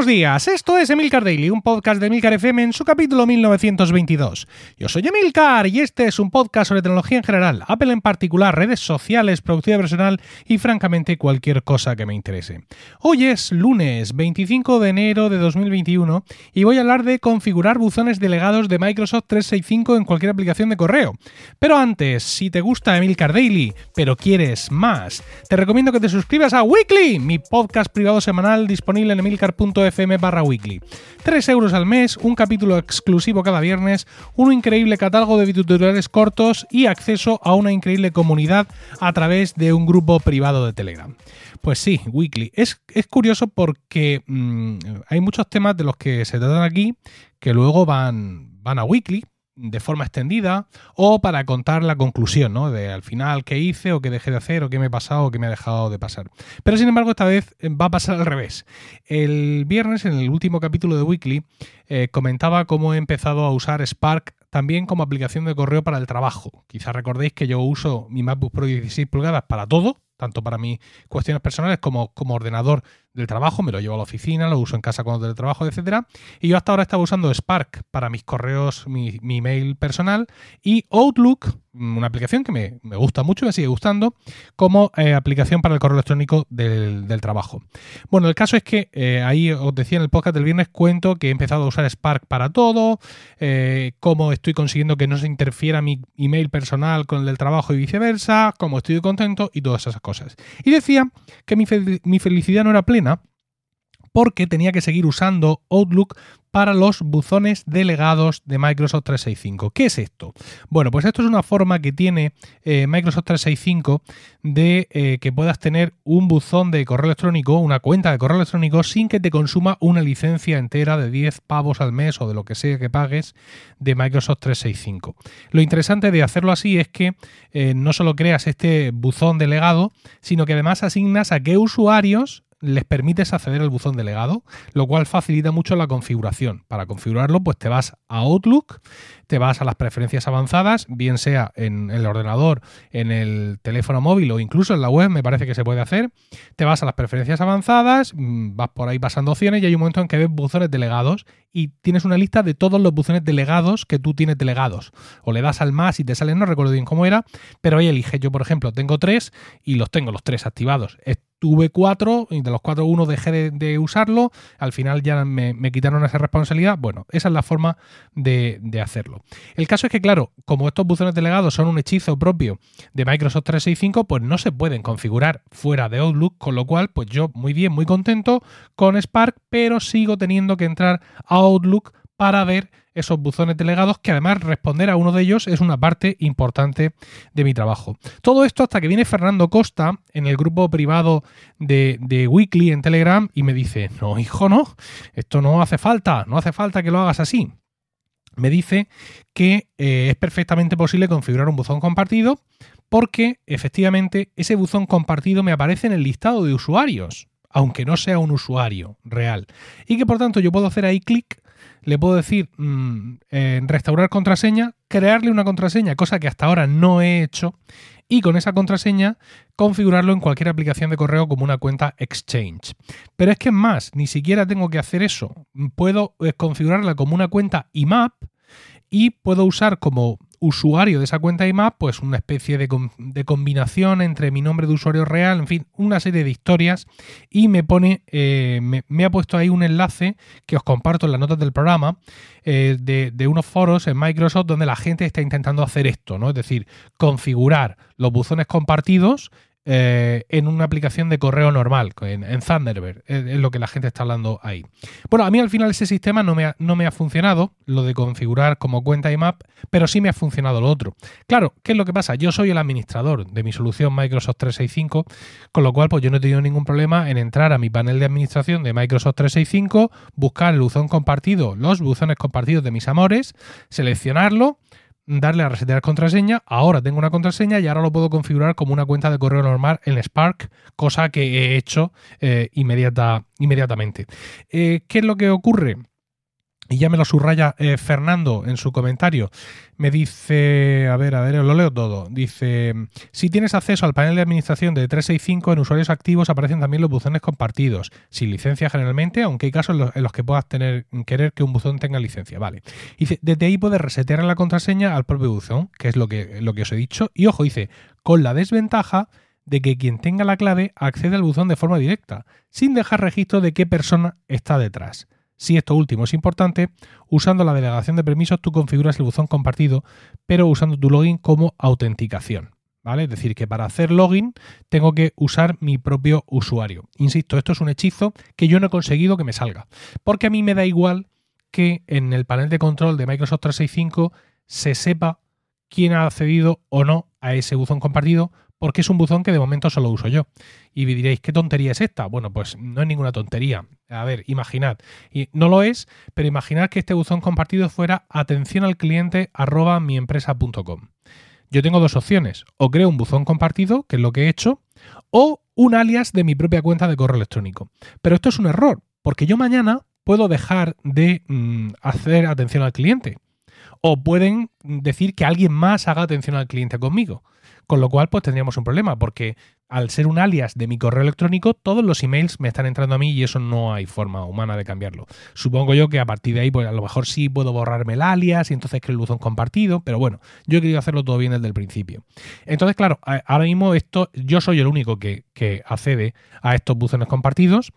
Buenos días, esto es Emilcar Daily, un podcast de Emilcar FM en su capítulo 1922. Yo soy Emilcar y este es un podcast sobre tecnología en general, Apple en particular, redes sociales, productividad personal y francamente cualquier cosa que me interese. Hoy es lunes 25 de enero de 2021 y voy a hablar de configurar buzones delegados de Microsoft 365 en cualquier aplicación de correo. Pero antes, si te gusta Emilcar Daily, pero quieres más, te recomiendo que te suscribas a Weekly, mi podcast privado semanal disponible en Emilcar fm barra weekly. 3 euros al mes, un capítulo exclusivo cada viernes, un increíble catálogo de tutoriales cortos y acceso a una increíble comunidad a través de un grupo privado de Telegram. Pues sí, weekly. Es, es curioso porque mm, hay muchos temas de los que se tratan aquí que luego van, van a weekly, de forma extendida o para contar la conclusión, ¿no? De al final qué hice o qué dejé de hacer o qué me ha pasado o qué me ha dejado de pasar. Pero sin embargo esta vez eh, va a pasar al revés. El viernes en el último capítulo de Weekly eh, comentaba cómo he empezado a usar Spark también como aplicación de correo para el trabajo. Quizás recordéis que yo uso mi MacBook Pro 16 pulgadas para todo, tanto para mis cuestiones personales como como ordenador del trabajo, me lo llevo a la oficina, lo uso en casa cuando trabajo, etcétera. Y yo hasta ahora estaba usando Spark para mis correos, mi, email personal y Outlook, una aplicación que me, gusta mucho me sigue gustando, como eh, aplicación para el correo electrónico del, trabajo. Bueno, el caso es que eh, ahí os decía en el podcast del viernes, cuento que he empezado a usar Spark para todo, eh, cómo estoy consiguiendo que no se interfiera mi email personal con el del trabajo y viceversa, cómo estoy contento y todas esas cosas. Y decía que mi, mi felicidad no era plena porque tenía que seguir usando Outlook para los buzones delegados de Microsoft 365. ¿Qué es esto? Bueno, pues esto es una forma que tiene eh, Microsoft 365 de eh, que puedas tener un buzón de correo electrónico, una cuenta de correo electrónico, sin que te consuma una licencia entera de 10 pavos al mes o de lo que sea que pagues de Microsoft 365. Lo interesante de hacerlo así es que eh, no solo creas este buzón delegado, sino que además asignas a qué usuarios les permites acceder al buzón delegado, lo cual facilita mucho la configuración. Para configurarlo, pues te vas a Outlook, te vas a las preferencias avanzadas, bien sea en el ordenador, en el teléfono móvil o incluso en la web, me parece que se puede hacer. Te vas a las preferencias avanzadas, mm, vas por ahí pasando opciones y hay un momento en que ves buzones delegados y tienes una lista de todos los buzones delegados que tú tienes delegados. O le das al más y te sale, no recuerdo bien cómo era, pero ahí elige. Yo, por ejemplo, tengo tres y los tengo los tres activados tuve cuatro y de los cuatro uno dejé de, usarlo, al final ya me, quitaron esa responsabilidad. Bueno, esa es la forma de, hacerlo. El caso es que, claro, como estos buzones delegados son un hechizo propio de Microsoft 365, pues no se pueden configurar fuera de Outlook, con lo cual, pues yo muy bien, muy contento con Spark, pero sigo teniendo que entrar a Outlook para ver esos buzones delegados, que además responder a uno de ellos es una parte importante de mi trabajo. Todo esto hasta que viene Fernando Costa en el grupo privado de, Weekly en Telegram y me dice, no, hijo, no, esto no hace falta, no hace falta que lo hagas así. Me dice que eh, es perfectamente posible configurar un buzón compartido porque efectivamente ese buzón compartido me aparece en el listado de usuarios, aunque no sea un usuario real. Y que por tanto yo puedo hacer ahí clic le puedo decir mm, restaurar contraseña, crearle una contraseña, cosa que hasta ahora no he hecho, y con esa contraseña configurarlo en cualquier aplicación de correo como una cuenta Exchange. Pero es que más, ni siquiera tengo que hacer eso. Puedo eh, configurarla como una cuenta IMAP y puedo usar como usuario de esa cuenta IMAP, pues una especie de, combinación entre mi nombre de usuario real, en fin, una serie de historias y me pone, eh, me, ha puesto ahí un enlace que os comparto en las notas del programa eh, de, de, unos foros en Microsoft donde la gente está intentando hacer esto, ¿no? Es decir, configurar los buzones compartidos eh, en una aplicación de correo normal, en, Thunderbird, es, lo que la gente está hablando ahí. Bueno, a mí al final ese sistema no me, ha, no me ha funcionado, lo de configurar como cuenta IMAP, pero sí me ha funcionado lo otro. Claro, ¿qué es lo que pasa? Yo soy el administrador de mi solución Microsoft 365, con lo cual pues yo no he tenido ningún problema en entrar a mi panel de administración de Microsoft 365, buscar el buzón compartido, los buzones compartidos de mis amores, seleccionarlo, darle a resetear contraseña, ahora tengo una contraseña y ahora lo puedo configurar como una cuenta de correo normal en Spark, cosa que he hecho eh, inmediata, inmediatamente. Eh, ¿Qué es lo que ocurre? Y ya me lo subraya eh, Fernando en su comentario. Me dice, a ver, a ver, lo leo todo. Dice, si tienes acceso al panel de administración de 365 en usuarios activos aparecen también los buzones compartidos, sin licencia generalmente, aunque hay casos en los, que puedas tener querer que un buzón tenga licencia. Vale. Dice, desde ahí puedes resetear la contraseña al propio buzón, que es lo que, lo que os he dicho. Y ojo, dice, con la desventaja de que quien tenga la clave accede al buzón de forma directa, sin dejar registro de qué persona está detrás. Si esto último es importante, usando la delegación de permisos tú configuras el buzón compartido, pero usando tu login como autenticación. ¿Vale? Es decir, que para hacer login tengo que usar mi propio usuario. Insisto, esto es un hechizo que yo no he conseguido que me salga. Porque a mí me da igual que en el panel de control de Microsoft 365 se sepa quién ha accedido o no a ese buzón compartido, porque es un buzón que de momento solo uso yo. Y me diréis, ¿qué tontería es esta? Bueno, pues no es ninguna tontería. A ver, imaginad, y no lo es, pero imaginad que este buzón compartido fuera atención al cliente arroba miempresa.com. Yo tengo dos opciones, o creo un buzón compartido, que es lo que he hecho, o un alias de mi propia cuenta de correo electrónico. Pero esto es un error, porque yo mañana puedo dejar de mm, hacer atención al cliente. O pueden decir que alguien más haga atención al cliente conmigo. Con lo cual, pues tendríamos un problema, porque al ser un alias de mi correo electrónico, todos los emails me están entrando a mí y eso no hay forma humana de cambiarlo. Supongo yo que a partir de ahí, pues a lo mejor sí puedo borrarme el alias y entonces creo el buzón compartido, pero bueno, yo he querido hacerlo todo bien desde el principio. Entonces, claro, ahora mismo esto, yo soy el único que, que accede a estos buzones compartidos.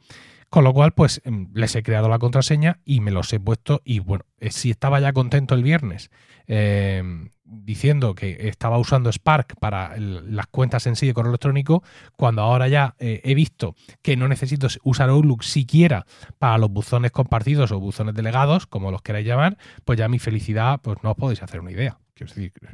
Con lo cual, pues em, les he creado la contraseña y me los he puesto. Y bueno, eh, si estaba ya contento el viernes em, diciendo que estaba usando Spark para las cuentas en sí de correo electrónico, cuando ahora ya eh, he visto que no necesito usar Outlook siquiera para los buzones compartidos o buzones delegados, como los queráis llamar, pues ya mi felicidad, pues no os podéis hacer una idea.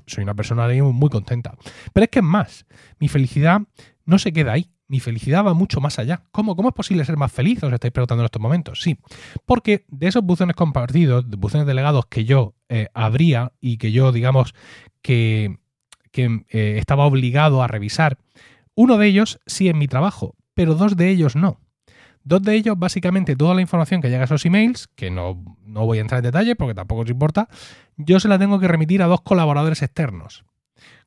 soy una persona muy contenta. Pero es que es más, mi felicidad no se queda ahí. Mi felicidad va mucho más allá. ¿Cómo, ¿Cómo es posible ser más feliz? Os estáis preguntando en estos momentos. Sí, porque de esos buzones compartidos, de buzones delegados que yo eh, abría y que yo, digamos, que, eh, estaba obligado a revisar, uno de ellos sí en mi trabajo, pero dos de ellos no. Dos de ellos, básicamente, toda la información que llega a esos emails, que no, no voy a entrar en detalle porque tampoco os importa, yo se la tengo que remitir a dos colaboradores externos.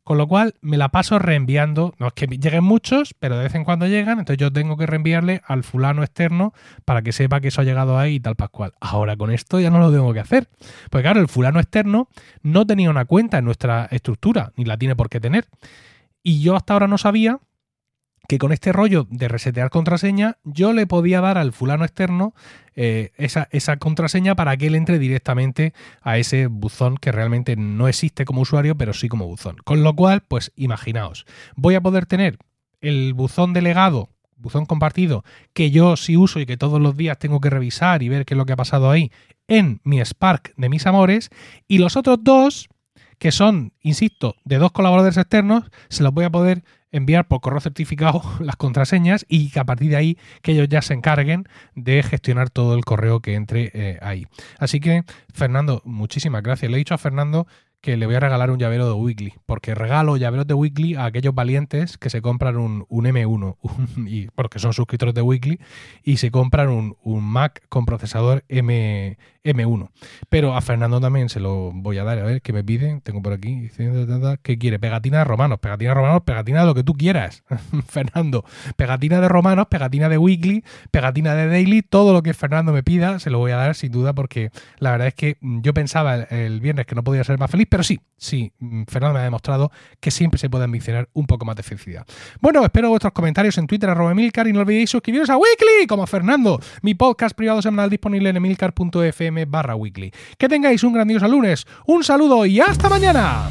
Con lo cual me la paso reenviando, no es que lleguen muchos, pero de vez en cuando llegan, entonces yo tengo que reenviarle al fulano externo para que sepa que eso ha llegado ahí y tal pascual. Ahora con esto ya no lo tengo que hacer. Pues claro, el fulano externo no tenía una cuenta en nuestra estructura, ni la tiene por qué tener. Y yo hasta ahora no sabía que con este rollo de resetear contraseña, yo le podía dar al fulano externo eh, esa, esa, contraseña para que él entre directamente a ese buzón que realmente no existe como usuario, pero sí como buzón. Con lo cual, pues imaginaos, voy a poder tener el buzón delegado, buzón compartido, que yo sí uso y que todos los días tengo que revisar y ver qué es lo que ha pasado ahí en mi Spark de mis amores, y los otros dos, que son, insisto, de dos colaboradores externos, se los voy a poder enviar por correo certificado las contraseñas y que a partir de ahí que ellos ya se encarguen de gestionar todo el correo que entre eh, ahí. Así que, Fernando, muchísimas gracias. Le he dicho a Fernando que le voy a regalar un llavero de Weekly, porque regalo llaveros de Weekly a aquellos valientes que se compran un, M1, y, porque son suscriptores de Weekly, y se compran un, un Mac con procesador M, M1. Pero a Fernando también se lo voy a dar, a ver qué me piden. Tengo por aquí, ¿qué quiere? Pegatina de romanos, pegatina de romanos, pegatina de lo que tú quieras. Fernando, pegatina de romanos, pegatina de Weekly, pegatina de Daily, todo lo que Fernando me pida se lo voy a dar sin duda, porque la verdad es que yo pensaba el viernes que no podía ser más feliz pero sí, sí, mm, Fernando me ha demostrado que siempre se puede ambicionar un poco más de felicidad. Bueno, espero vuestros comentarios en Twitter, arroba Emilcar, y no olvidéis suscribiros a Weekly, como Fernando, mi podcast privado semanal disponible en emilcar.fm barra weekly. Que tengáis un grandioso lunes, un saludo y hasta mañana.